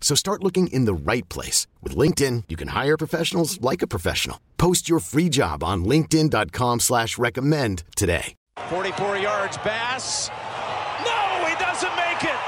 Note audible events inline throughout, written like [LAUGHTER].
So start looking in the right place. With LinkedIn, you can hire professionals like a professional. Post your free job on linkedin.com slash recommend today. 44 yards, Bass. No, he doesn't make it.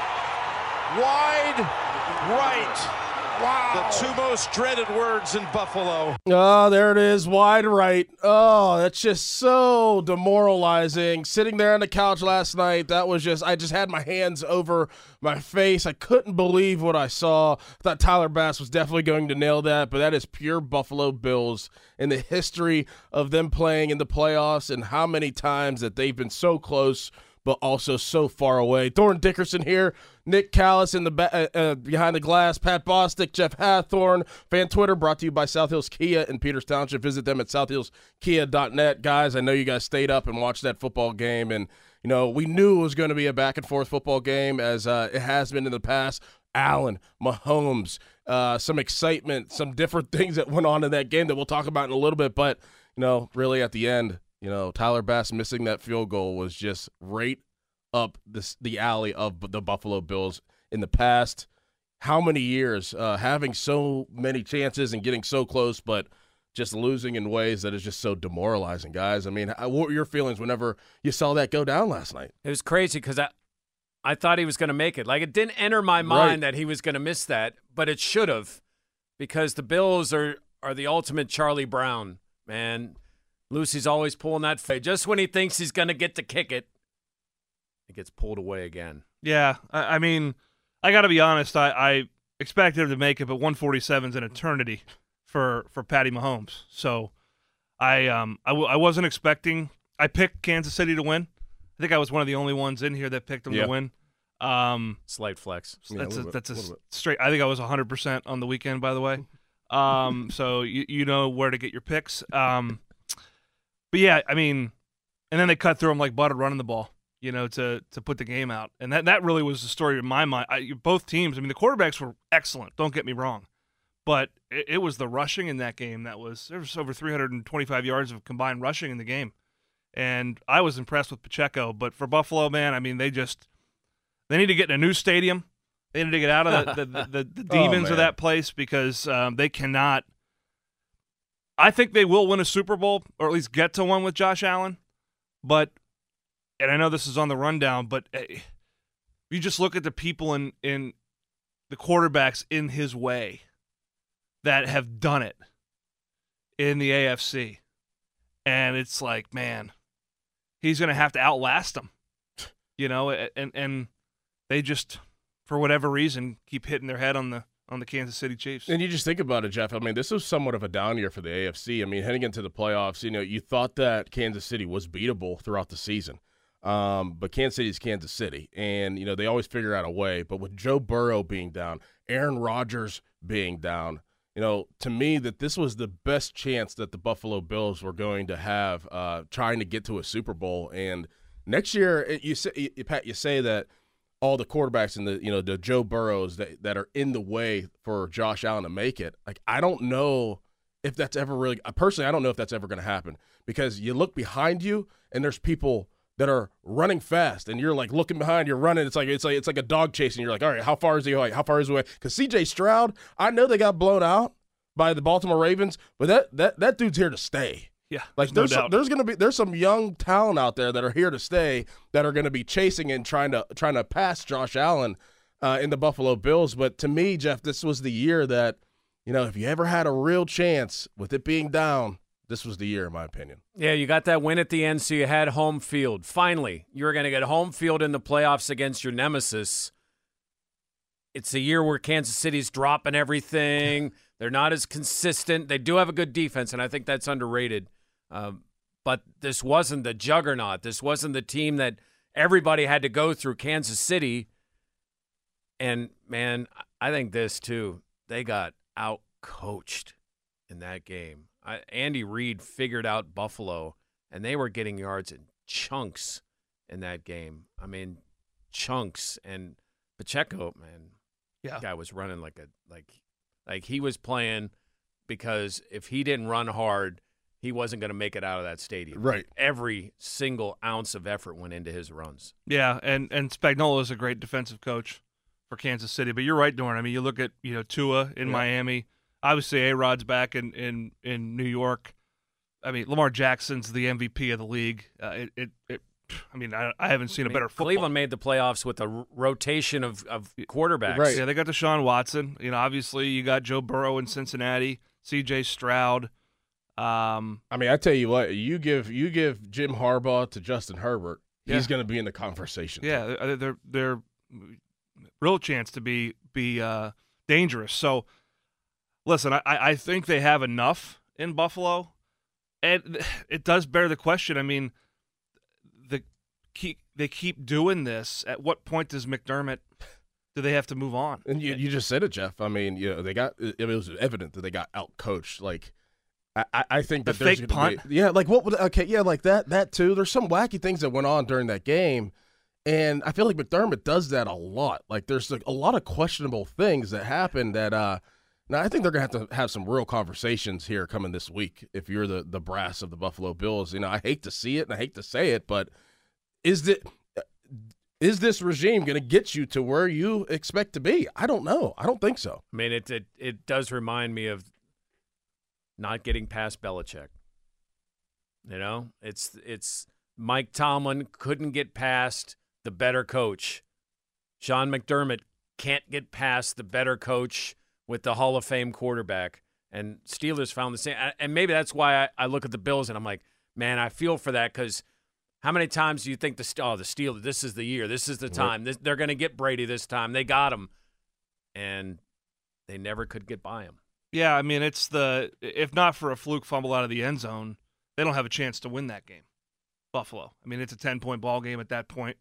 Wide right. Wow. The two most dreaded words in Buffalo. Oh, there it is, wide right. Oh, that's just so demoralizing. Sitting there on the couch last night, that was just, I just had my hands over my face. I couldn't believe what I saw. I thought Tyler Bass was definitely going to nail that, but that is pure Buffalo Bills in the history of them playing in the playoffs and how many times that they've been so close but also so far away. Dorn Dickerson here, Nick Callis in the uh, uh, behind the glass, Pat Bostick, Jeff Hathhorn, fan Twitter brought to you by South Hills Kia in Peters Township. Visit them at southhillskia.net. Guys, I know you guys stayed up and watched that football game, and you know we knew it was going to be a back and forth football game as uh, it has been in the past. Allen, Mahomes, uh, some excitement, some different [LAUGHS] things that went on in that game that we'll talk about in a little bit, but you know, really at the end, you know, Tyler Bass missing that field goal was just right up this the alley of the Buffalo Bills in the past. How many years uh, having so many chances and getting so close, but just losing in ways that is just so demoralizing, guys. I mean, what were your feelings whenever you saw that go down last night? It was crazy because I, I thought he was going to make it. Like it didn't enter my mind right. that he was going to miss that, but it should have, because the Bills are are the ultimate Charlie Brown man. Lucy's always pulling that fade. Just when he thinks he's going to get to kick it, it gets pulled away again. Yeah, I, I mean, I got to be honest. I, I expected him to make it, but 147 is an eternity for for Patty Mahomes. So I um I w- I wasn't expecting. I picked Kansas City to win. I think I was one of the only ones in here that picked them to win. Um, Slight flex. That's yeah, a, a that's a, straight. I think I was 100 percent on the weekend. By the way, [LAUGHS] um, so you you know where to get your picks. Um, but yeah, I mean, and then they cut through him like butter running the ball, you know, to to put the game out, and that that really was the story in my mind. I, both teams, I mean, the quarterbacks were excellent. Don't get me wrong, but it, it was the rushing in that game that was there was over 325 yards of combined rushing in the game, and I was impressed with Pacheco. But for Buffalo, man, I mean, they just they need to get in a new stadium. They need to get out of the the, the, the, [LAUGHS] oh, demons oh, of that place because um, they cannot I think they will win a Super Bowl or at least get to one with Josh Allen. But, and I know this is on the rundown, but eh, you just look at the people in, in the quarterbacks in his way that have done it in the AFC. And it's like, man, he's going to have to outlast them, you know, and, and they just, for whatever reason, keep hitting their head on the on the Kansas City Chiefs. And you just think about it, Jeff. I mean, this was somewhat of a down year for the AFC. I mean, heading into the playoffs, you know, you thought that Kansas City was beatable throughout the season. Um, but Kansas City is Kansas City, and you know they always figure out a way. But with Joe Burrow being down, Aaron Rodgers being down, you know, to me that this was the best chance that the Buffalo Bills were going to have uh, trying to get to a Super Bowl. And next year, you say, you, Pat, you say that all the quarterbacks in the you know the Joe Burrows that, that are in the way for Josh Allen to make it. Like I don't know if that's ever really personally I don't know if that's ever going to happen because you look behind you and there's people that are running fast, and you're like looking behind, you're running. It's like it's like it's like a dog chasing. You're like, all right, how far is he away? How far is he away? Because C.J. Stroud, I know they got blown out by the Baltimore Ravens, but that that that dude's here to stay. Yeah, Like no there's some, there's gonna be there's some young talent out there that are here to stay that are gonna be chasing and trying to trying to pass Josh Allen uh, in the Buffalo Bills. But to me, Jeff, this was the year that you know if you ever had a real chance with it being down, this was the year, in my opinion. Yeah, you got that win at the end, so you had home field. Finally, you were going to get home field in the playoffs against your nemesis. It's a year where Kansas City's dropping everything. [LAUGHS] They're not as consistent. They do have a good defense, and I think that's underrated. Um, but this wasn't the juggernaut. This wasn't the team that everybody had to go through. Kansas City, and man, I think this too. They got out coached in that game. I, Andy Reid figured out Buffalo, and they were getting yards in chunks in that game. I mean, chunks. And Pacheco, man, Yeah. guy was running like a like like he was playing because if he didn't run hard, he wasn't going to make it out of that stadium. Right. Every single ounce of effort went into his runs. Yeah, and and Spagnuolo is a great defensive coach for Kansas City. But you're right, Dorn. I mean, you look at you know Tua in Yeah. Miami. Obviously, A Rod's back in, in in New York. I mean, Lamar Jackson's the MVP of the league. Uh, it, it, it I mean, I, I haven't seen I a mean, better football. Cleveland made the playoffs with a r- rotation of, of quarterbacks. Right. Yeah, they got Deshaun Watson. You know, obviously you got Joe Burrow in Cincinnati, C.J. Stroud. Um, I mean, I tell you what, you give you give Jim Harbaugh to Justin Herbert, he's going to be in the conversation. yeah, they're they're, they're real chance to be be uh, dangerous. So, listen, I, I think they have enough in Buffalo, and [SIGHS] it does bear the question. I mean, the keep they keep doing this. At what point does McDermott? Do they have to move on? And you, you just said it, Jeff. I mean, you know, they got it, it was evident that they got out coached. Like, I, I- think The that there's fake punt? Be, yeah, like what would okay, yeah, like that that too. There's some wacky things that went on during that game, and I feel like McDermott does that a lot. Like, there's like, a lot of questionable things that happen that. uh now I think they're gonna have to have some real conversations here coming this week. If you're the the brass of the Buffalo Bills, you know I hate to see it and I hate to say it, but is it uh, is this regime going to get you to where you expect to be? I don't know. I don't think so. I mean, it, it it does remind me of not getting past Belichick. You know, it's it's Mike Tomlin couldn't get past the better coach. Sean McDermott can't get past the better coach with the Hall of Fame quarterback. And Steelers found the same. And maybe that's why I, I look at the Bills and I'm like, man, I feel for that because how many times do you think the oh the Steelers? This is the year. This is the time. This, they're going to get Brady this time. They got him, and they never could get by him. Yeah, I mean, it's the if not for a fluke fumble out of the end zone, they don't have a chance to win that game. Buffalo. I mean, it's a ten point ball game at that point,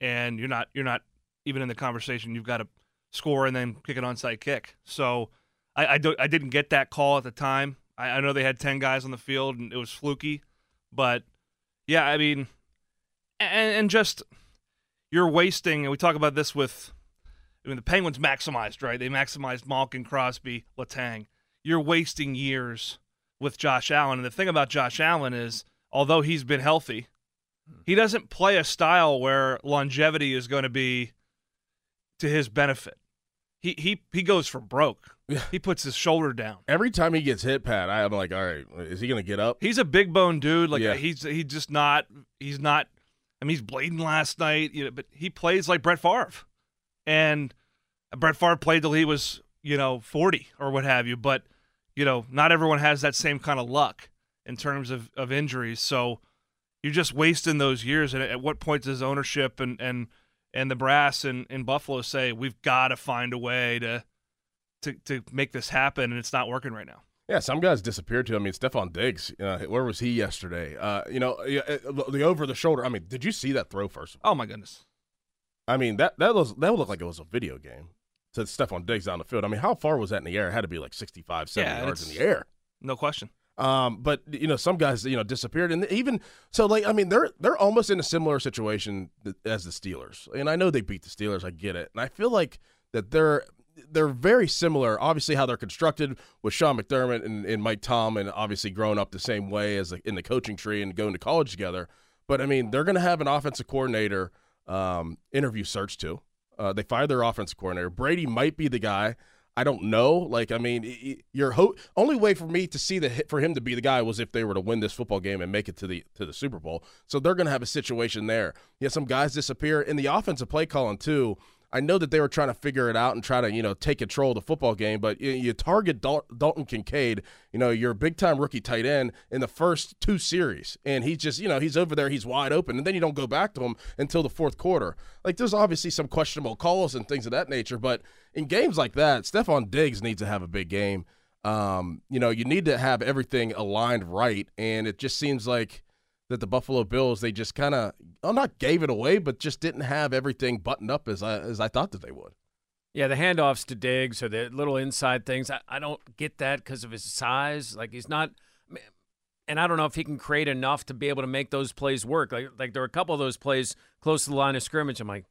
and you're not you're not even in the conversation. You've got to score and then kick an onside kick. So I I, don't, I didn't get that call at the time. I, I know they had ten guys on the field and it was fluky, but yeah, I mean, and, and just you're wasting. And we talk about this with I mean, the Penguins maximized, right? They maximized Malkin, Crosby, Letang. You're wasting years with Josh Allen. And the thing about Josh Allen is, although he's been healthy, he doesn't play a style where longevity is going to be to his benefit. He he he goes for broke. He puts his shoulder down. Every time he gets hit, Pat, I'm like, all right, is he going to get up? He's a big bone dude. Like Yeah. he's he's just not he's not. I mean, he's bleeding last night, you know, but he plays like Brett Favre, and Brett Favre played till he was you know 40 or what have you. But you know, not everyone has that same kind of luck in terms of of injuries. So you're just wasting those years. And at what point does ownership and and and the brass in, in Buffalo say we've got to find a way to to to make this happen, and it's not working right now. Yeah, some guys disappeared too. I mean, Stefon Diggs, uh, where was he yesterday? Uh, you know, uh, the over the shoulder. I mean, did you see that throw first? Oh my goodness. I mean, that that was that would look like it was a video game to Stefon Diggs down the field. I mean, how far was that in the air? It had to be like 65, 70 Yeah, yards in the air. No question. Um, but you know, some guys you know disappeared, and even so, like I mean, they're they're almost in a similar situation as the Steelers. And I know they beat the Steelers, I get it, and I feel like that they're they're very similar. Obviously, how they're constructed with Sean McDermott and, and Mike Tom, and obviously growing up the same way as in the coaching tree and going to college together. But I mean, they're going to have an offensive coordinator um, interview search too. Uh, they fired their offensive coordinator. Brady might be the guy. I don't know. Like, I mean, your ho- only way for me to see the hit for him to be the guy was if they were to win this football game and make it to the to the Super Bowl. So they're going to have a situation there. Yeah, some guys disappear in the offensive play calling too. I know that they were trying to figure it out and try to, you know, take control of the football game, but you, you target Dal- Dalton Kincaid, you know, your big time rookie tight end in the first two series. And he's just, you know, he's over there, he's wide open. And then you don't go back to him until the fourth quarter. Like, there's obviously some questionable calls and things of that nature, but in games like that, Stefon Diggs needs to have a big game. Um, you know, you need to have everything aligned right. And it just seems like that the Buffalo Bills they just kind of well, not gave it away, but just didn't have everything buttoned up as I as I thought that they would. Yeah, the handoffs to Diggs or the little inside things, I, I don't get that because of his size. Like he's not, and I don't know if he can create enough to be able to make those plays work. Like like there were a couple of those plays close to the line of scrimmage. I'm like,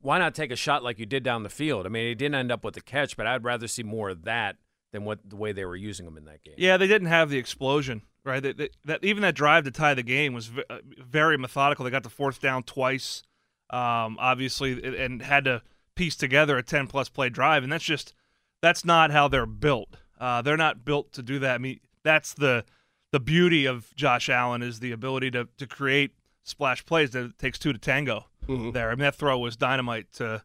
why not take a shot like you did down the field? I mean, he didn't end up with the catch, but I'd rather see more of that than what the way they were using him in that game. Yeah, they didn't have the explosion right? That, that, that, even that drive to tie the game was v- uh, very methodical. They got the fourth down twice, um, obviously, and had to piece together a ten plus play drive, and that's just that's not how they're built. Uh, they're not built to do that. I mean, that's the the beauty of Josh Allen is the ability to to create splash plays that it takes two to tango. Mm-hmm. There, I mean, that throw was dynamite to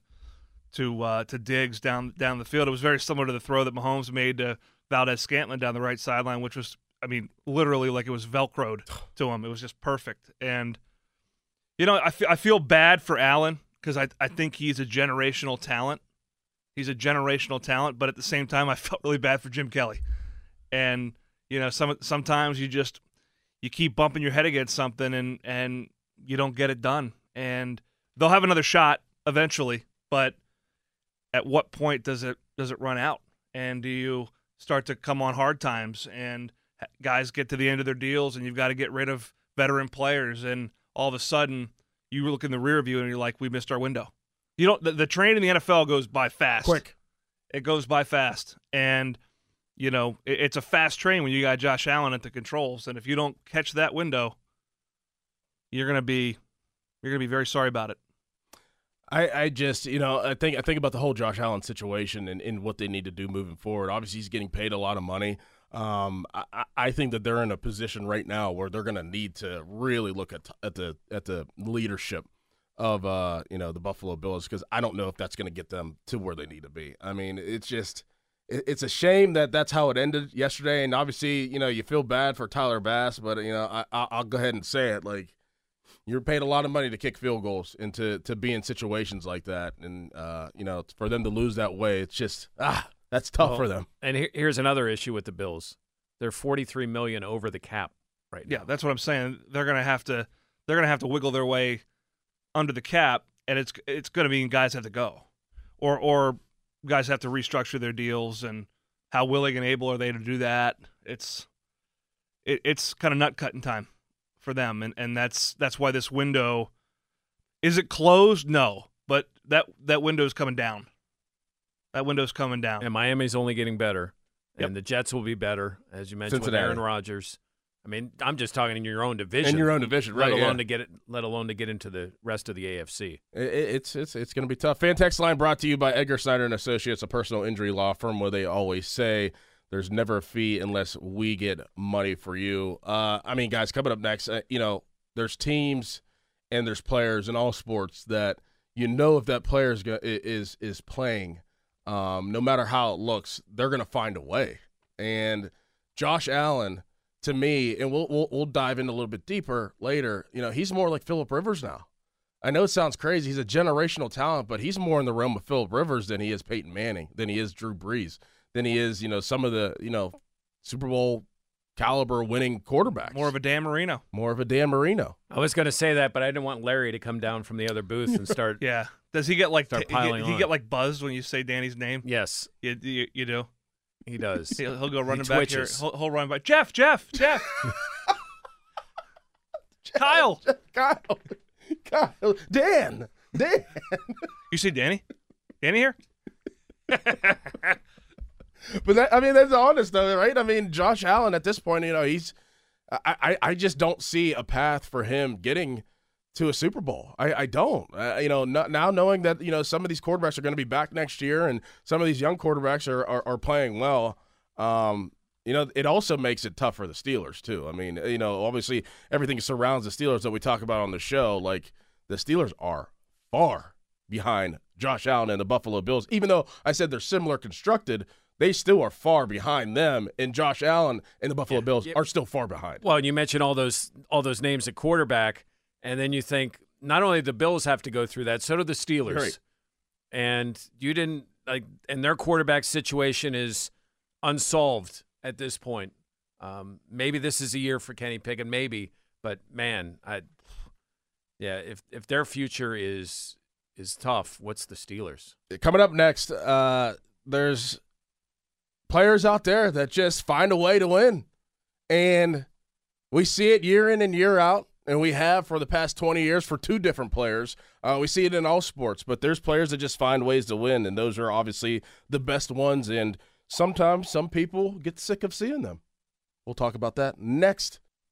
to uh, to Diggs down down the field. It was very similar to the throw that Mahomes made to Valdes-Scantling down the right sideline, which was I mean, literally like it was velcroed [SIGHS] to him. It was just perfect. And you know, I, f- I feel bad for Allen because I I think he's a generational talent. He's a generational talent, but at the same time, I [LAUGHS] felt really bad for Jim Kelly. And you know, some sometimes you just you keep bumping your head against something and and you don't get it done. And they'll have another shot eventually, but at what point does it does it run out? And do you start to come on hard times and guys get to the end of their deals and you've got to get rid of veteran players and all of a sudden you look in the rear view and you're like we missed our window. You don't the, the train in the nfl goes by fast. Quick. It goes by fast. And you know it, it's a fast train when you got josh allen at the controls. And if you don't catch that window you're going to be you're going to be very sorry about it I, I just you know I think I think about the whole Josh Allen situation and, and what they need to do moving forward. Obviously, he's getting paid a lot of money. Um, I, I think that they're in a position right now where they're going to need to really look at at the at the leadership of uh you know the Buffalo Bills because I don't know if that's going to get them to where they need to be. I mean, it's just it's a shame that that's how it ended yesterday, and obviously you know you feel bad for Tyler Bass, but you know I I'll go ahead and say it like you're paid a lot of money to kick field goals and to to be in situations like that, and uh you know for them to lose that way, it's just ah that's tough well, for them. And here, here's another issue with the Bills: they're 43 million over the cap right now. Yeah, that's what I'm saying. They're gonna have to they're gonna have to wiggle their way under the cap, and it's it's gonna mean guys have to go, or or guys have to restructure their deals, and how willing and able are they to do that? It's it, it's kind of nut cutting time for them, and and that's that's why this window is it closed? No, but that that window is coming down. That window's coming down. And Miami's only getting better. Yep. And the Jets will be better, as you mentioned Cincinnati. with Aaron Rodgers. I mean, I'm just talking in your own division. In your own division, right? Let alone yeah. to get it, let alone to get into the rest of the AFC. It, it's it's it's going to be tough. Fan text line brought to you by Edgar Snyder and Associates, a personal injury law firm where they always say there's never a fee unless we get money for you. Uh, I mean, guys, coming up next, uh, you know, there's teams and there's players in all sports that you know if that player is is is playing um, no matter how it looks, they're going to find a way. And Josh Allen, to me, and we'll, we'll, we'll dive in a little bit deeper later. You know, he's more like Philip Rivers now. I know it sounds crazy. He's a generational talent, but he's more in the realm of Philip Rivers than he is Peyton Manning, than he is Drew Brees, than he is, you know, some of the, you know, Super Bowl caliber winning quarterbacks. More of a Dan Marino. More of a Dan Marino. I was going to say that, but I didn't want Larry to come down from the other booth and start. [LAUGHS] yeah. Does he get like start t- piling he, get, he get like buzzed when you say Danny's name? Yes. You, you, you do? He does. [LAUGHS] He'll, he'll go running back here. He'll, he'll run back. Jeff, Jeff, Jeff. [LAUGHS] Kyle. Kyle. Kyle. Dan. Dan. You see Danny? Danny here? But that, I mean, that's honest though, right? I mean, Josh Allen at this point, you know, he's I, I, I just don't see a path for him getting to a Super Bowl. I, I don't. Uh, you know, now knowing that you know some of these quarterbacks are going to be back next year, and some of these young quarterbacks are are, are playing well. Um, you know, it also makes it tough for the Steelers too. I mean, you know, obviously everything surrounds the Steelers that we talk about on the show. Like the Steelers are far behind Josh Allen and the Buffalo Bills. Even though I said they're similar constructed, they still are far behind them. And Josh Allen and the Buffalo yeah, Bills yeah. are still far behind. Well, and you mentioned all those all those names at quarterback, and then you think not only the Bills have to go through that, so do the Steelers. Right. And you didn't like, and their quarterback situation is unsolved at this point. Um, maybe this is a year for Kenny Pickett, maybe, but man, I, yeah, if if their future is is tough, what's the Steelers? Coming up next, uh, there's players out there that just find a way to win, and we see it year in and year out. And we have for the past 20 years for two different players. Uh, we see it in all sports, but there's players that just find ways to win, and those are obviously the best ones. And sometimes some people get sick of seeing them. We'll talk about that next.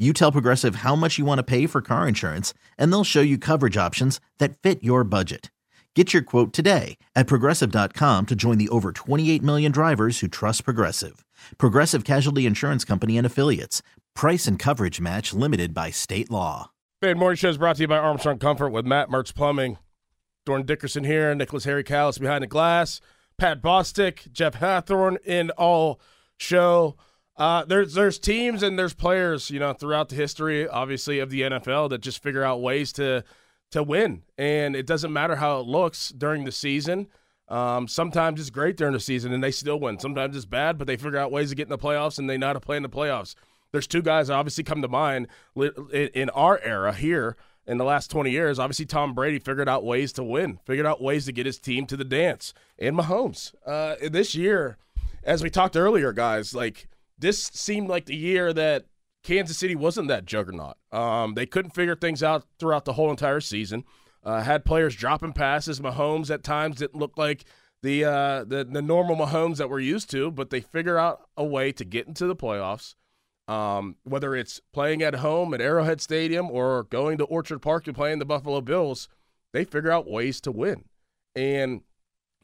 You tell Progressive how much you want to pay for car insurance, and they'll show you coverage options that fit your budget. Get your quote today at progressive.com to join the over 28 million drivers who trust Progressive. Progressive Casualty Insurance Company and Affiliates. Price and coverage match limited by state law. Fan Morning Show is brought to you by Armstrong Comfort with Matt Mertz Plumbing. Dorn Dickerson here, Nicholas Harry Callis behind the glass, Pat Bostick, Jeff Hathhorn in all show. Uh, there's there's teams and there's players, you know, throughout the history, obviously, of the NFL that just figure out ways to to win, and it doesn't matter how it looks during the season. Um, sometimes it's great during the season and they still win. Sometimes it's bad, but they figure out ways to get in the playoffs and they know how to play in the playoffs. There's two guys that obviously come to mind in our era here in the last 20 years. Obviously, Tom Brady figured out ways to win, figured out ways to get his team to the dance. And Mahomes, uh, this year, as we talked earlier, guys, like this seemed like the year that Kansas City wasn't that juggernaut. Um, they couldn't figure things out throughout the whole entire season. Uh, had players dropping passes. Mahomes at times didn't look like the, uh, the the normal Mahomes that we're used to, but they figure out a way to get into the playoffs. Um, whether it's playing at home at Arrowhead Stadium or going to Orchard Park and playing the Buffalo Bills, they figure out ways to win, and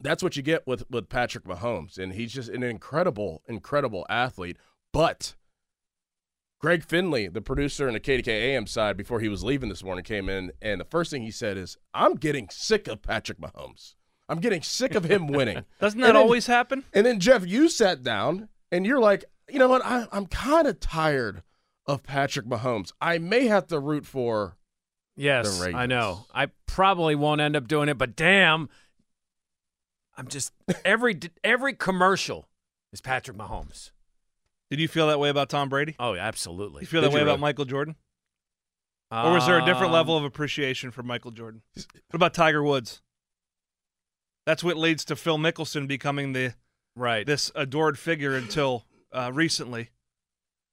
that's what you get with with Patrick Mahomes. And he's just an incredible, incredible athlete. But Greg Finley, the producer in the KDKA AM side, before he was leaving this morning, came in, and the first thing he said is, "I'm getting sick of Patrick Mahomes. I'm getting sick of him winning." [LAUGHS] Doesn't that then, always happen? And then Jeff, you sat down, and you're like, "You know what? I, I'm kind of tired of Patrick Mahomes. I may have to root for." Yes, I know. I probably won't end up doing it, but damn, I'm just every every commercial is Patrick Mahomes. Did you feel that way about Tom Brady? Oh, absolutely. You feel Did that way really? about Michael Jordan? or was there a different level of appreciation for Michael Jordan? What about Tiger Woods? That's what leads to Phil Mickelson becoming the right this adored figure until uh, recently.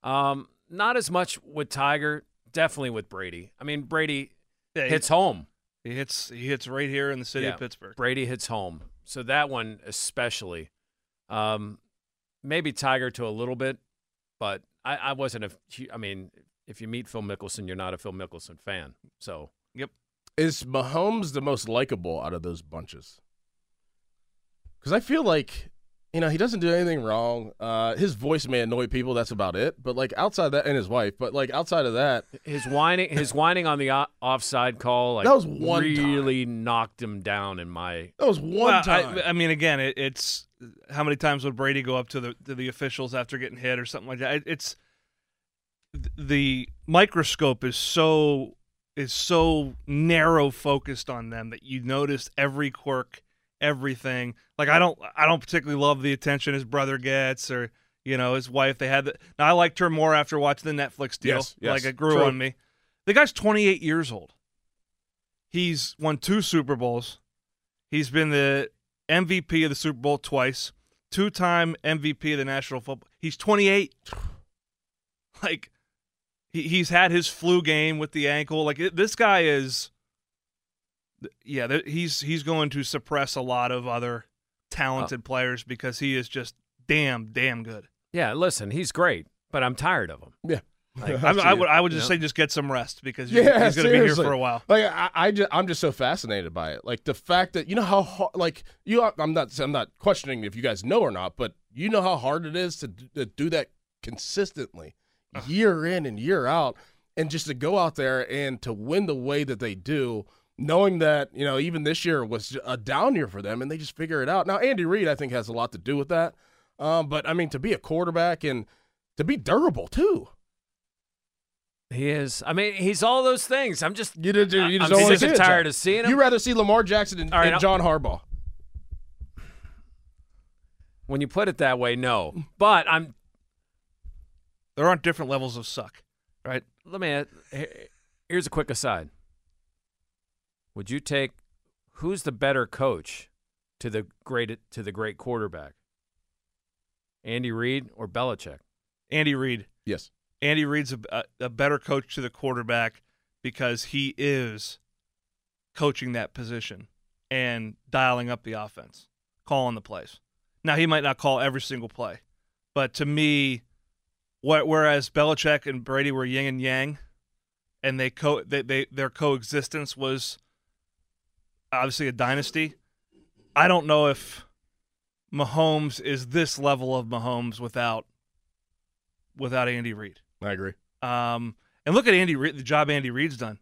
Um, not as much with Tiger, definitely with Brady. I mean, Brady yeah, hits he, home. He hits he hits right here in the city yeah, of Pittsburgh. Brady hits home, so that one especially. Um, maybe Tiger to a little bit, but I, I wasn't a. I mean, if you meet Phil Mickelson, you're not a Phil Mickelson fan. So yep. Is Mahomes the most likable out of those bunches? Because I feel like, you know, he doesn't do anything wrong. Uh, his voice may annoy people. That's about it. But like outside that, and his wife. But like outside of that, his whining, his whining on the o- offside call, like That was one really knocked him down in my. that was one Well, time. I, I mean, again, it, it's how many times would Brady go up to the to the officials after getting hit or something like that? It, it's the microscope is so is so narrow focused on them that you notice every quirk, everything. Like I don't I don't particularly love the attention his brother gets or you know his wife. They had the, now I liked her more after watching the Netflix deal. Yes, yes, like it grew true. on me. The guy's 28 years old. He's won two Super Bowls. He's been the MVP of the Super Bowl twice, two time MVP of the National Football. He's 28. Like, he, he's had his flu game with the ankle. Like, it, this guy is, yeah, th- he's he's going to suppress a lot of other talented players because he is just damn, damn good. Yeah, listen, he's great, but I'm tired of him. yeah. I, [LAUGHS] I would I would You just know? say just get some rest because you Yeah, he's going to be here for a while. Like I, I just, I'm just so fascinated by it. Like the fact that you know how hard, like you, I'm not, I'm not questioning if you guys know or not, but you know how hard it is to, to do that consistently, year in and year out, and just to go out there and to win the way that they do, knowing that you know even this year was a down year for them, and they just figure it out. Now Andy Reid, I think, has a lot to do with that. Um, but I mean, to be a quarterback and to be durable too. He is. I mean, he's all those things. I'm just. You, did, you I'm just don't sick and tired of seeing him. You rather see Lamar Jackson and, All right, and John Harbaugh. when you put it that way, no. But I'm. There aren't different levels of suck, right? Let me. Here's a quick aside. Would you take who's the better coach to the great to the great quarterback? Andy Reid or Belichick? Andy Reid. Yes. Andy Reid's a, a, a better coach to the quarterback because he is coaching that position and dialing up the offense, calling the plays. Now he might not call every single play, but to me, whereas Belichick and Brady were yin and yang, and they co they, they their coexistence was obviously a dynasty. I don't know if Mahomes is this level of Mahomes without without Andy Reid. I agree. Um, and look at Andy Reid, the job Andy Reid's done.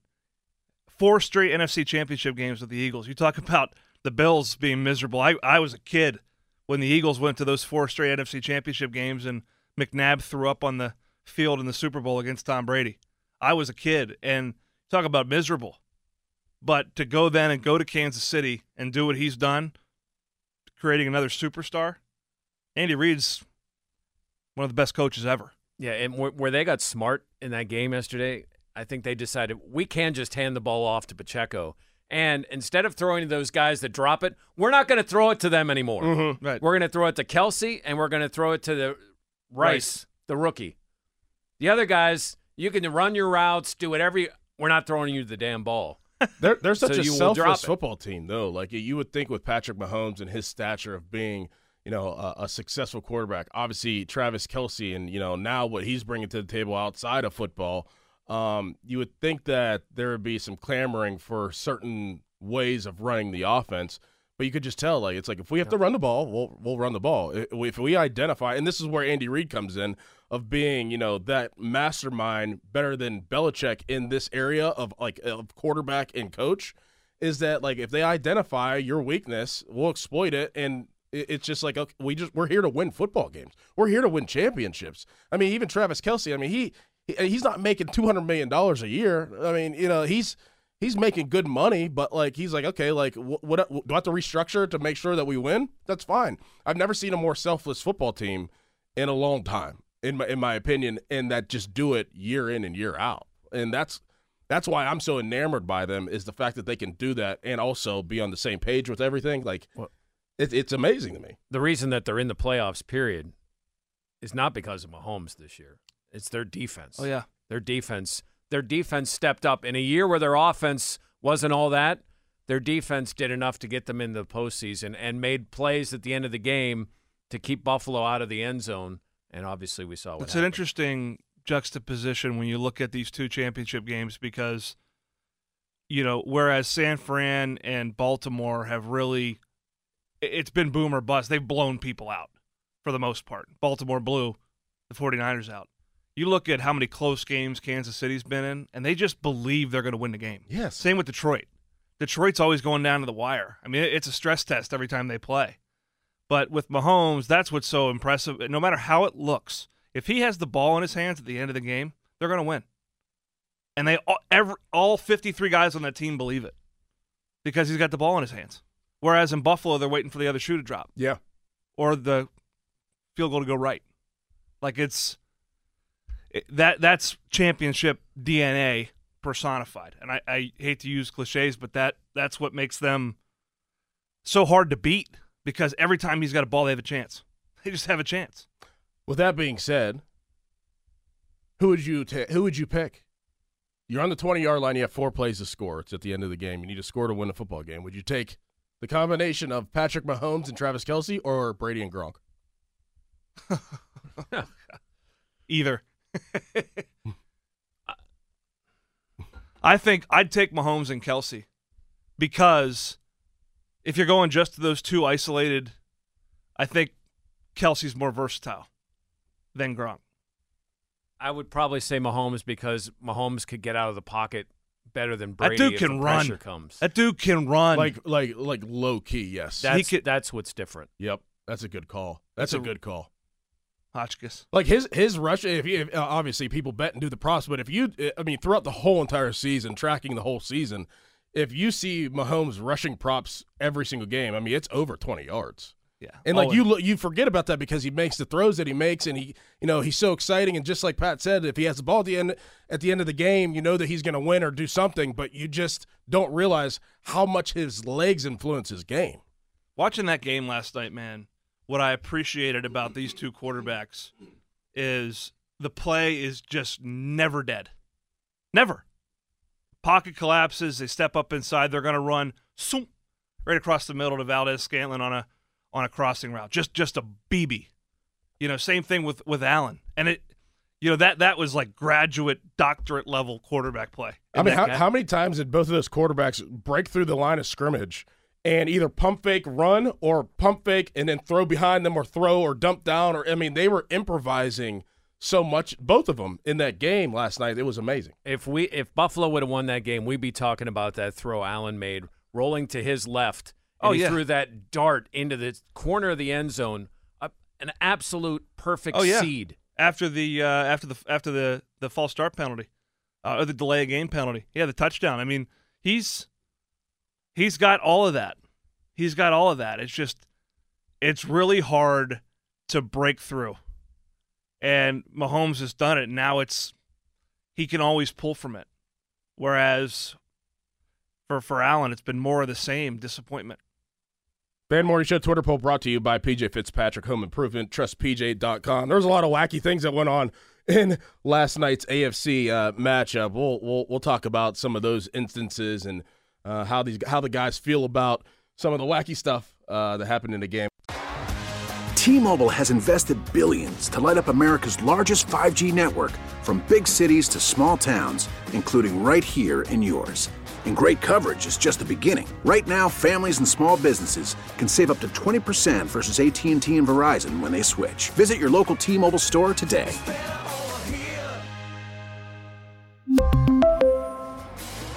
Four straight NFC Championship games with the Eagles. You talk about the Bills being miserable. I, I was a kid when the Eagles went to those four straight NFC Championship games and McNabb threw up on the field in the Super Bowl against Tom Brady. I was a kid, and talk about miserable. But to go then and go to Kansas City and do what he's done, creating another superstar, Andy Reid's one of the best coaches ever. Yeah, and where, where they got smart in that game yesterday, I think they decided we can just hand the ball off to Pacheco. And instead of throwing to those guys that drop it, we're not going to throw it to them anymore. Mm-hmm. Right. We're going to throw it to Kelce, and we're going to throw it to the Rice, the rookie. The other guys, you can run your routes, do whatever. You, we're not throwing you the damn ball. They're, they're such So a selfless football team, though. Like you would think with Patrick Mahomes and his stature of being, you know, a, a successful quarterback. Obviously, Travis Kelce, and you know now what he's bringing to the table outside of football. Um, you would think that there would be some clamoring for certain ways of running the offense, but you could just tell, like it's like if we have to run the ball, we'll we'll run the ball. If we identify, and this is where Andy Reid comes in of being, you know, that mastermind better than Belichick in this area of like of quarterback and coach, is that like if they identify your weakness, we'll exploit it and. It's just like okay, we just we're here to win football games. We're here to win championships. I mean, even Travis Kelce. I mean, he, he he's not making two hundred million dollars a year. I mean, you know, he's he's making good money, but like he's like, okay, like what, what do I have to restructure to make sure that we win? That's fine. I've never seen a more selfless football team in a long time, in my in my opinion, and that just do it year in and year out. And that's that's why I'm so enamored by them is the fact that they can do that and also be on the same page with everything. Like, it, it's amazing to me. The reason that they're in the playoffs, period, is not because of Mahomes this year. It's their defense. Oh yeah. Their defense. Their defense stepped up in a year where their offense wasn't all that. Their defense did enough to get them in the postseason and made plays at the end of the game to keep Buffalo out of the end zone and obviously we saw what It's happened. an interesting juxtaposition when you look at these two championship games because, you know, whereas San Fran and Baltimore have really, it's been boom or bust. They've blown people out for the most part. Baltimore blew the 49ers out. You look at how many close games Kansas City's been in, and they just believe they're going to win the game. Yes. Same with Detroit. Detroit's always going down to the wire. I mean, it's a stress test every time they play. But with Mahomes, that's what's so impressive. No matter how it looks, if he has the ball in his hands at the end of the game, they're going to win. And they all, every, all 53 guys on that team believe it because he's got the ball in his hands. Whereas in Buffalo, they're waiting for the other shoe to drop Yeah. or the field goal to go right. Like it's it, that that's championship DNA personified. And I, I hate to use cliches, but that that's what makes them so hard to beat because every time he's got a ball, they have a chance. [LAUGHS] They just have a chance. With that being said, who would you ta- who would you pick? You're on the 20 yard line. You have four plays to score. It's at the end of the game. You need to score to win a football game. Would you take the combination of Patrick Mahomes and Travis Kelce or Brady and Gronk? [LAUGHS] Either. I think I'd take Mahomes and Kelce because if you're going just to those two isolated, I think Kelce's more versatile than Gronk. I would probably say Mahomes because Mahomes could get out of the pocket better than Brady. That Brady dude if can the run. pressure comes. That dude can run. Like like like low key, yes. That's could- that's what's different. yep. That's a good call. That's, That's a, a- good call. Hotchkiss. Like his his rush. If, you, uh, obviously people bet and do the props, but if you, I mean, throughout the whole entire season, tracking the whole season, if you see Mahomes rushing props every single game, I mean, it's over twenty yards. Yeah. And like Oh, you, look, you forget about that because he makes the throws that he makes, and he, you know, he's so exciting. And just like Pat said, if he has the ball at the end, at the end of the game, you know that he's going to win or do something, but you just don't realize how much his legs influence his game. Watching that game last night, man, what I appreciated about these two quarterbacks is the play is just never dead. Never. Pocket collapses, they step up inside, they're going to run right across the middle to Valdes-Scantling on a on a crossing route. Just just a BB. You know, same thing with with Allen. And it you know that that was like graduate doctorate level quarterback play. I mean, how, how many times did both of those quarterbacks break through the line of scrimmage and either pump fake run or pump fake and then throw behind them or throw or dump down? Or I mean, they were improvising so much, both of them in that game last night. It was amazing. If we if Buffalo would have won that game, we'd be talking about that throw Allen made rolling to his left. And Oh, he yeah. threw that dart into the corner of the end zone. Uh, an absolute perfect Oh, yeah. seed. after the uh, after the after the the false start penalty uh, or the delay of game penalty. Yeah, the touchdown. I mean, he's he's got all of that. He's got all of that. It's just it's really hard to break through. And Mahomes has done it. Now it's he can always pull from it. Whereas for for Allen, it's been more of the same disappointment. Fan Morning Show Twitter poll brought to you by PJ Fitzpatrick Home Improvement, Trust trustpj.com. There's a lot of wacky things that went on in last night's AFC uh, matchup. We'll, we'll we'll talk about some of those instances and uh, how these how the guys feel about some of the wacky stuff uh, that happened in the game. T-Mobile has invested billions to light up America's largest 5G network from big cities to small towns, including right here in yours. And great coverage is just the beginning. Right now, families and small businesses can save up to 20% versus AT&T and Verizon when they switch. Visit your local T-Mobile store today.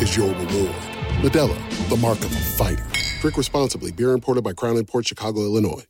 is your reward. Modelo, the mark of a fighter. Drink responsibly. Beer imported by Crown Port Chicago, Illinois.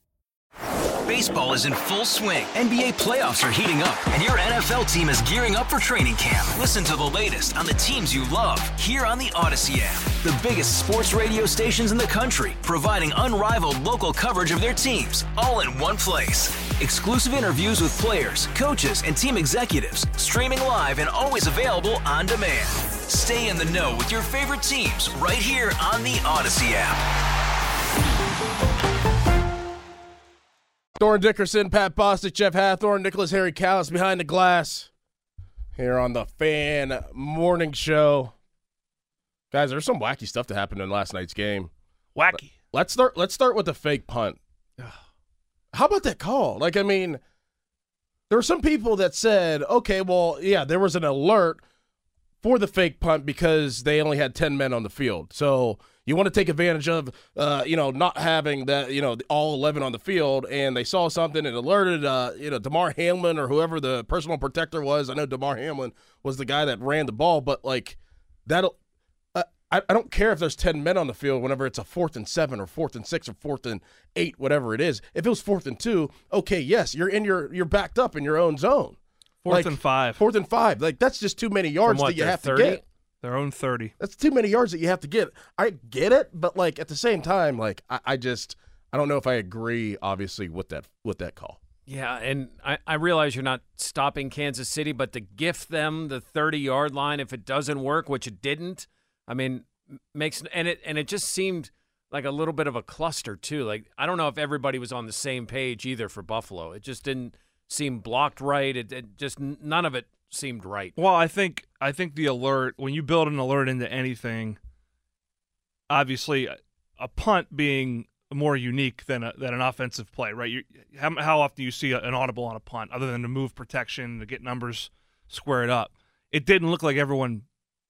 Baseball is in full swing. NBA playoffs are heating up, and your NFL team is gearing up for training camp. Listen to the latest on the teams you love here on the Audacy app. The biggest sports radio stations in the country, providing unrivaled local coverage of their teams, all in one place. Exclusive interviews with players, coaches, and team executives, streaming live and always available on demand. Stay in the know with your favorite teams right here on the Audacy app. Dorin Dickerson, Pat Bostick, Jeff Hathhorn, Nicholas Harry Callis behind the glass here on the Fan Morning Show. Guys, there's some wacky stuff that happened in last night's game. Wacky. Let's start. Let's start with the fake punt. How about that call? Like, I mean, there were some people that said, "Okay, well, yeah, there was an alert for the fake punt because they only had ten men on the field." So you want to take advantage of, uh, you know, not having that, you know, all 11 on the field, and they saw something and alerted, uh, you know, Damar Hamlin or whoever the personal protector was. I know Damar Hamlin was the guy that ran the ball, but like that'll. Uh, I, I don't care if there's 10 men on the field whenever it's a fourth and seven or fourth and six or fourth and eight, whatever it is. If it was fourth and two, okay, yes, you're in your you're backed up in your own zone. Fourth Like, and five. Fourth and five. Like that's just too many yards what, that you have 30? to get. Their own 30. That's too many yards that you have to get. I get it, but like at the same time, like I, I just I don't know if I agree, obviously, with that with that call. Yeah, and I, I realize you're not stopping Kansas City, but to gift them the 30 yard line if it doesn't work, which it didn't, I mean, makes and it and it just seemed like a little bit of a cluster too. Like I don't know if everybody was on the same page either for Buffalo. It just didn't seem blocked right. It, it just none of it seemed right. Well, I think I think the alert when you build an alert into anything, obviously a, punt being more unique than a, than an offensive play, right? You, how, how often do you see a, an audible on a punt other than to move protection to get numbers squared up? It didn't look like everyone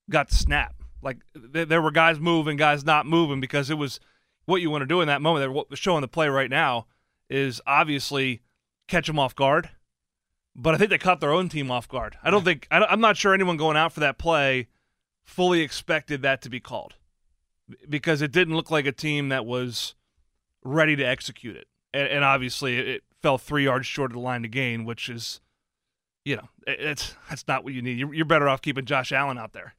got the snap. Like th- there were guys moving, guys not moving because it was what you want to do in that moment. They're showing the play right now is obviously catch them off guard but I think they caught their own team off guard. I don't think I am not sure anyone going out for that play fully expected that to be called because it didn't look like a team that was ready to execute it, and, and obviously it, it fell three yards short of the line to gain, which is, you know, it, it's that's not what you need. You're, you're better off keeping Josh Allen out there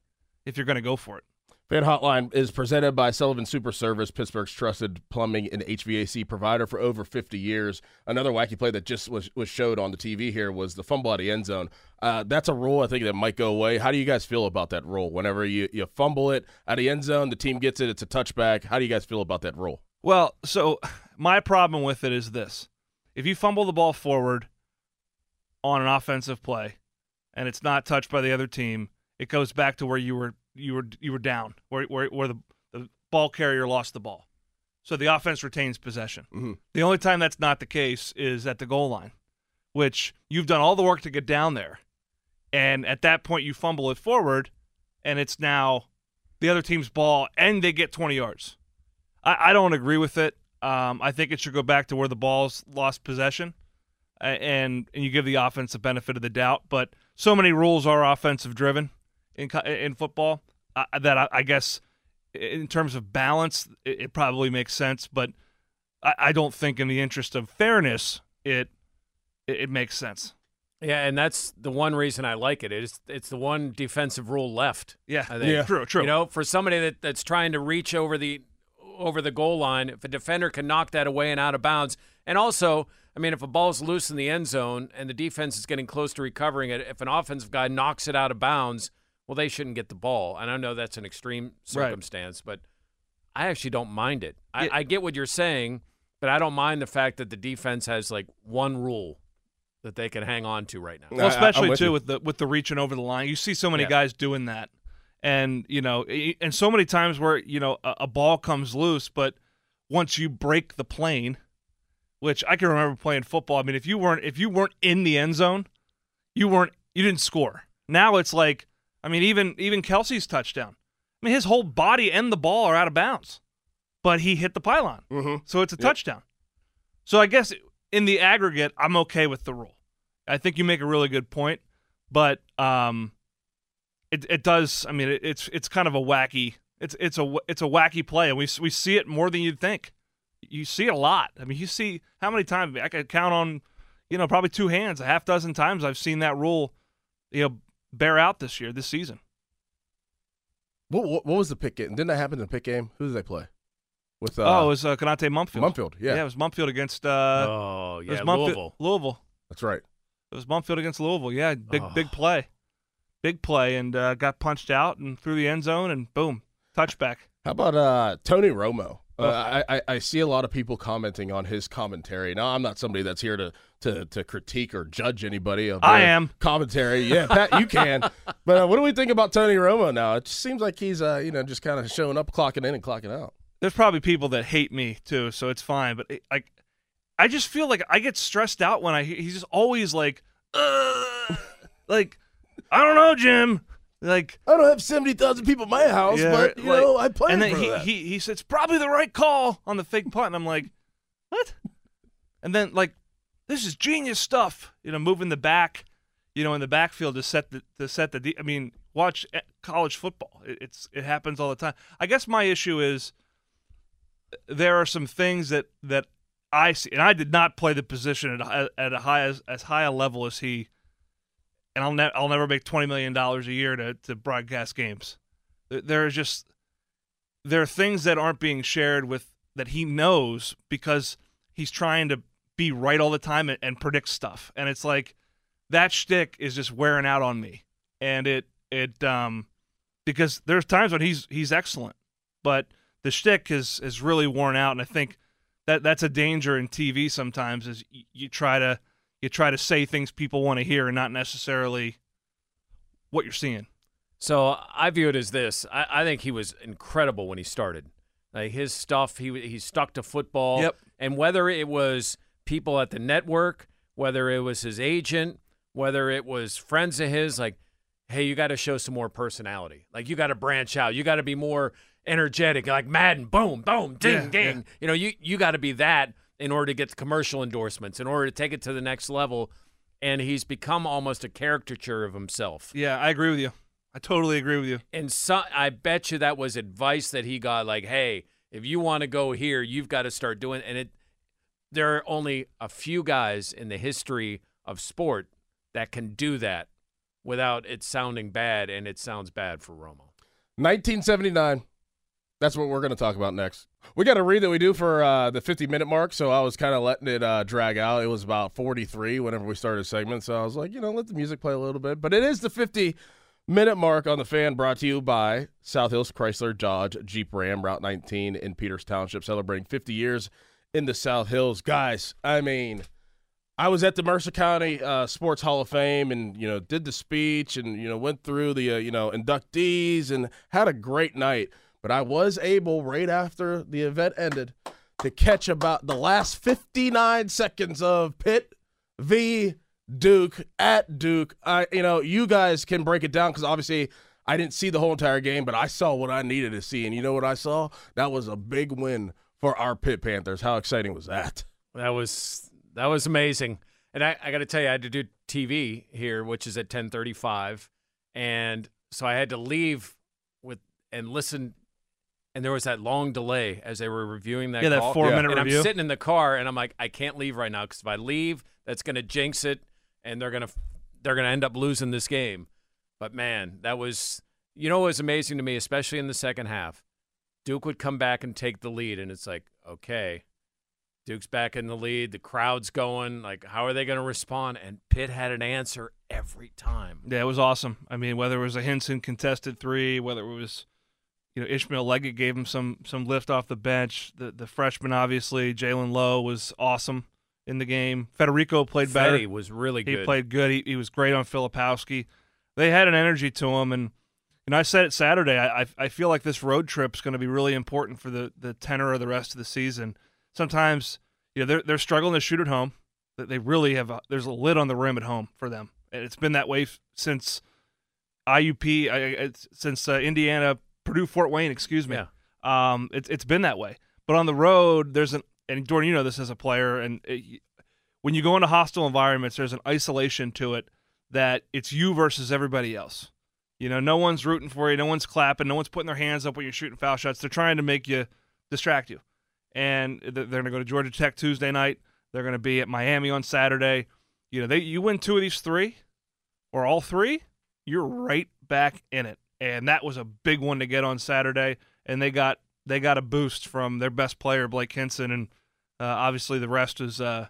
if you're going to go for it. Fan Hotline is presented by Sullivan Super Service, Pittsburgh's trusted plumbing and HVAC provider for over 50 years. Another wacky play that just was, was showed on the TV here was the fumble of the end zone. Uh, that's a rule I think that might go away. How do you guys feel about that rule? Whenever you, you fumble it of the end zone, the team gets it, it's a touchback. How do you guys feel about that rule? Well, so [SIGHS] my problem with it is this: if you fumble the ball forward on an offensive play, and it's not touched by the other team, it goes back to where you were you were you were down, where where, where the, the ball carrier lost the ball. So the offense retains possession. Mm-hmm. The only time that's not the case is at the goal line, which you've done all the work to get down there, and at that point you fumble it forward, and it's now the other team's ball, and they get 20 yards. I, I don't agree with it. Um, I think it should go back to where the ball's lost possession, and and you give the offense the benefit of the doubt. But so many rules are offensive driven in in football uh, that I, I guess in terms of balance, it, it probably makes sense. But I, I don't think in the interest of fairness, it it, it makes sense. Yeah, and that's the one reason I like it. It's it's the one defensive rule left. Yeah, I think. Yeah. true, true. You know, for somebody that, that's trying to reach over the over the goal line, if a defender can knock that away and out of bounds, and also, I mean, if a ball's loose in the end zone and the defense is getting close to recovering it, if an offensive guy knocks it out of bounds, well, they shouldn't get the ball. And I know that's an extreme Right. circumstance, but I actually don't mind it. I, Yeah. I get what you're saying, but I don't mind the fact that the defense has like one rule that they can hang on to right now. Well, especially I'm with too you. with the with the reaching over the line. You see so many Yeah. guys doing that, and you know, and so many times where you know a, a ball comes loose, but once you break the plane, which I can remember playing football. I mean, if you weren't if you weren't in the end zone, you weren't you didn't score. Now it's like, I mean, even even Kelce's touchdown. I mean, his whole body and the ball are out of bounds, but he hit the pylon, Mm-hmm. so it's a touchdown. So I guess in the aggregate, I'm okay with the rule. I think you make a really good point, but um, it it does. I mean, it, it's it's kind of a wacky. It's it's a it's a wacky play, and we we see it more than you'd think. you see it a lot. I mean, you see how many times I could count on, you know, probably two hands, a half dozen times I've seen that rule, you know, bear out this year, this season. What, what, what was the pick game? Didn't that happen in the pick game? Who did they play? With uh, oh, it was uh, Konata Mumpfield. Mumpfield, yeah. yeah, it was Mumpfield against. Uh, oh, it was yeah, Mumpfield- Louisville. Louisville. That's right. It was Mumpfield against Louisville. Yeah, big Oh. big play, big play, and uh, got punched out and through the end zone, and boom, touchback. How about uh, Tony Romo? Uh, I, I, see a lot of people commenting on his commentary. Now, I'm not somebody that's here to to, to critique or judge anybody. Of I am. commentary. Yeah, Pat, you can. [LAUGHS] But uh, what do we think about Tony Romo now? It just seems like he's uh, you know just kind of showing up, clocking in and clocking out. There's probably people that hate me too, so it's fine. But it, like, I just feel like I get stressed out when I hear he's just always like, "Ugh," [LAUGHS] like, I don't know, Jim. Like, I don't have seventy thousand people in my house, Yeah, but you like- know I play. and then he, that. he he said it's probably the right call on the fake punt, and I'm like, what? And then like, this is genius stuff, you know, moving the back, you know, in the backfield to set the to set the. De- I mean, watch eh, college football. It, it's it happens all the time. I guess my issue is there are some things that that I see, and I did not play the position at at a high as, as high a level as he. And I'll ne- I'll never make twenty million dollars a year to to broadcast games. There- There are just there are things that aren't being shared with that he knows because he's trying to be right all the time and, and predict stuff. And it's like that shtick is just wearing out on me. And it it um because there's times when he's he's excellent, but the shtick is is really worn out. And I think that that's a danger in TV sometimes is you try to you try to say things people want to hear and not necessarily what you're seeing. So I view it as this. I, I think he was incredible when he started. Like his stuff, he he stuck to football. Yep. And whether it was people at the network, whether it was his agent, whether it was friends of his, like, hey, you got to show some more personality. Like you got to branch out. You got to be more energetic. Like Madden, boom, boom, ding, Yeah, ding. yeah. You know, you you got to be that in order to get the commercial endorsements, in order to take it to the next level. And he's become almost a caricature of himself. Yeah, I agree with you. I totally agree with you. And so, I bet you that was advice that he got. Like, hey, if you want to go here, you've got to start doing. And it, there are only a few guys in the history of sport that can do that without it sounding bad, and it sounds bad for Romo. 1979. That's what we're going to talk about next. We got a read that we do for uh, the 50 minute mark, so I was kind of letting it uh, drag out. It was about 43 whenever we started a segment, so I was like, you know, let the music play a little bit. But it is the 50 minute mark on the fan brought to you by South Hills Chrysler Dodge Jeep Ram Route 19 in Peters Township, celebrating 50 years in the South Hills. Guys, I mean, I was at the Mercer County uh, Sports Hall of Fame and you know did the speech and you know went through the uh, you know inductees and had a great night. But I was able right after the event ended to catch about the last 59 seconds of Pitt v Duke at Duke. I you know you guys can break it down because obviously I didn't see the whole entire game, but I saw what I needed to see, and you know what I saw? That was a big win for our Pitt Panthers. How exciting was that? That was that was amazing. And I, I got to tell you, I had to do TV here, which is at 10:35, and so I had to leave with and listen. And there was that long delay as they were reviewing that. Yeah, that call. four-minute and review. I'm sitting in the car, and I'm like, I can't leave right now because if I leave, that's going to jinx it, and they're gonna they're gonna end up losing this game. But man, that was you know what was amazing to me, especially in the second half. Duke would come back and take the lead, and it's like, okay, Duke's back in the lead. The crowd's going. Like, how are they going to respond? And Pitt had an answer every time. Yeah, it was awesome. I mean, whether it was a Hinson contested three, whether it was, you know, Ishmael Leggett gave him some some lift off the bench. The the freshman, obviously, Jaland Lowe was awesome in the game. Federiko played better. Fetty was really good. he played good. He, he was great on Filipowski. They had an energy to him, and know, I said it Saturday. I I, I feel like this road trip is going to be really important for the the tenor of the rest of the season. Sometimes, you know, they're they're struggling to shoot at home. That they really have. A, there's a lid on the rim at home for them, and it's been that way f- since IUP, I, it's, since uh, Indiana, Purdue, Fort Wayne. Excuse me. Yeah. Um, it's it's been that way. But on the road, there's an and Jordan, you know this as a player, and it, when you go into hostile environments, there's an isolation to it that it's you versus everybody else. You know, no one's rooting for you, no one's clapping, no one's putting their hands up when you're shooting foul shots. They're trying to make you distract you. and they're going to go to Georgia Tech Tuesday night. They're going to be at Miami on Saturday. You know, they you win two of these three, or all three, you're right back in it. And that was a big one to get on Saturday. And they got they got a boost from their best player Blake Hinson, and uh, obviously the rest is uh,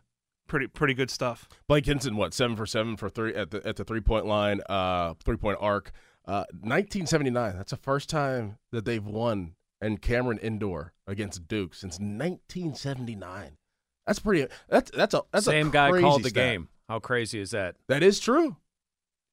pretty pretty good stuff. Blake Hinson, what seven for seven for three at the at the three point line, uh, three point arc. Uh, 1979. That's the first time that they've won in Cameron Indoor against Duke since 1979. That's pretty. That's that's a that's a same a guy called the stat. game. How crazy is that? That is true.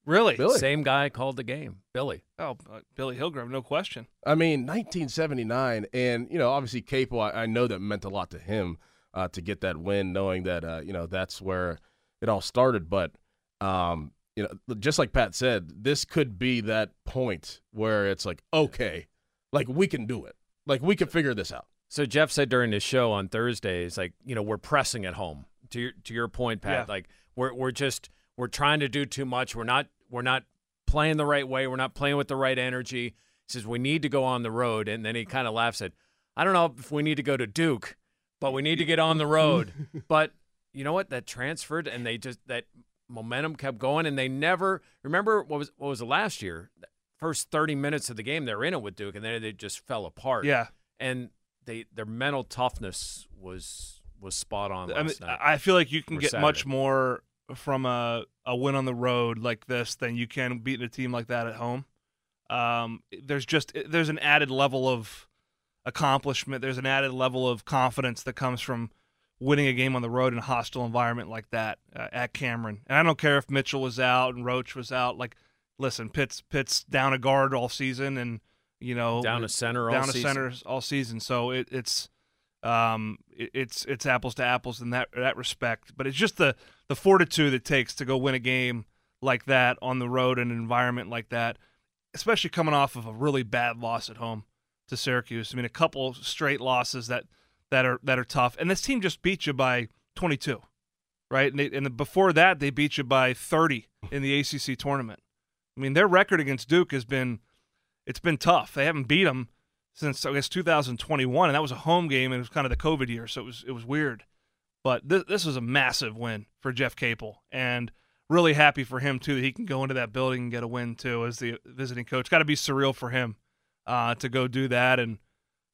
Really, Billy. Same guy called the game. Billy. Oh, uh, Billy Hillgrove, no question. I mean, 1979, and you know, obviously, Capel. I, I know that meant a lot to him uh, to get that win, knowing that uh, you know that's where it all started. But um, you know, just like Pat said, this could be that point where it's like, okay, like we can do it, like we can figure this out. So Jeff said during his show on Thursdays, like you know, we're pressing at home. To your to your point, Pat, Yeah. like we're we're just we're trying to do too much. We're not we're not playing the right way. We're not playing with the right energy. He says we need to go on the road, and then he kind of laughs at, I don't know if we need to go to Duke, but we need to get on the road. [LAUGHS] but you know what? That transferred, and they just that momentum kept going, and they never remember what was what was the last year. First thirty minutes of the game, they're in it with Duke, and then they just fell apart. Yeah. and they their mental toughness was was spot on last I mean, night. I feel like you can Or get much more from a, a win on the road like this than you can beating a team like that at home. Um, there's just there's an added level of accomplishment. There's an added level of confidence that comes from winning a game on the road in a hostile environment like that uh, at Cameron. And I don't care if Mitchell was out and Roach was out. Like, listen, Pitt's Pitt's down a guard all season, and you know Down a center all down a season. center all season. So it, it's um, it, it's it's apples to apples in that that respect. But it's just the the fortitude it takes to go win a game like that on the road in an environment like that, especially coming off of a really bad loss at home to Syracuse. I mean, a couple straight losses that that are that are tough, and this team just beat you by 22, right? And, they, and before that, they beat you by 30 in the ACC tournament. I mean, their record against Duke has been it's been tough. They haven't beat them since I guess 2021, and that was a home game, and it was kind of the COVID year, so it was it was weird. But this this was a massive win for Jeff Capel, and really happy for him too that he can go into that building and get a win too as the visiting coach. Got to be surreal for him uh, to go do that, and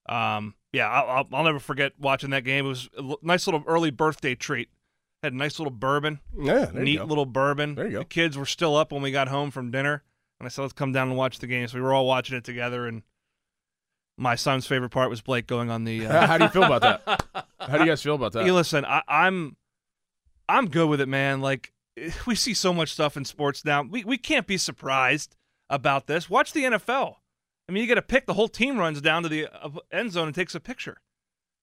um, yeah, I'll, I'll, I'll never forget watching that game. It was a nice little early birthday treat. Had a nice little bourbon, Yeah, there you neat little bourbon. There you go. The kids were still up when we got home from dinner, and I said, "Let's come down and watch the game." So we were all watching it together, and my son's favorite part was Blake going on the. [LAUGHS] Uh, How do you feel about that? How do you guys feel about that? [LAUGHS] Hey, listen, I, I'm, I'm good with it, man. Like [LAUGHS] we see so much stuff in sports now. We we can't be surprised about this. Watch the NFL. I mean, you get a pick. The whole team runs down to the uh, end zone and takes a picture.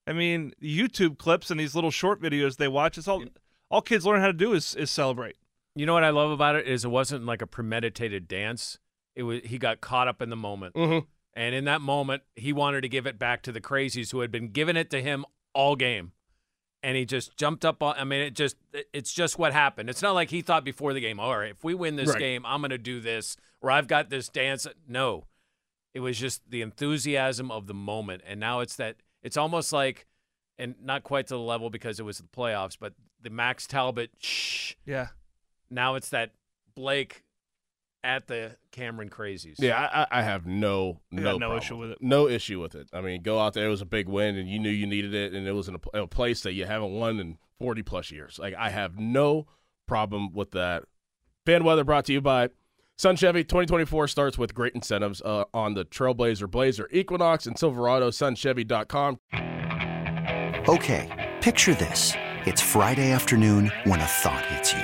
I mean, YouTube clips and these little short videos they watch. It's all all kids learn how to do is is celebrate. You know what I love about it is it wasn't like a premeditated dance. It was he got caught up in the moment, Mhm. And in that moment, he wanted to give it back to the crazies who had been giving it to him all game, and he just jumped up on. I mean, it just it's just what happened. It's not like he thought before the game. All right, if we win this Right. game, I'm going to do this, or I've got this dance. No, it was just the enthusiasm of the moment, and now it's that. It's almost like, and not quite to the level because it was the playoffs, but the Max Talbot shh Yeah. now it's that Blake at the Cameron Crazies. Yeah, I, I- I have no I no no issue with it. No issue with it. I mean, go out there. It was a big win, and you knew you needed it, and it was in a, pl- a place that you haven't won in forty plus years. Like I have no problem with that. Fan weather brought to you by Sun Chevy. Twenty twenty four starts with great incentives uh, on the Trailblazer, Blazer, Equinox, and Silverado. SunChevy.com. Okay, picture this. It's Friday afternoon when a thought hits you.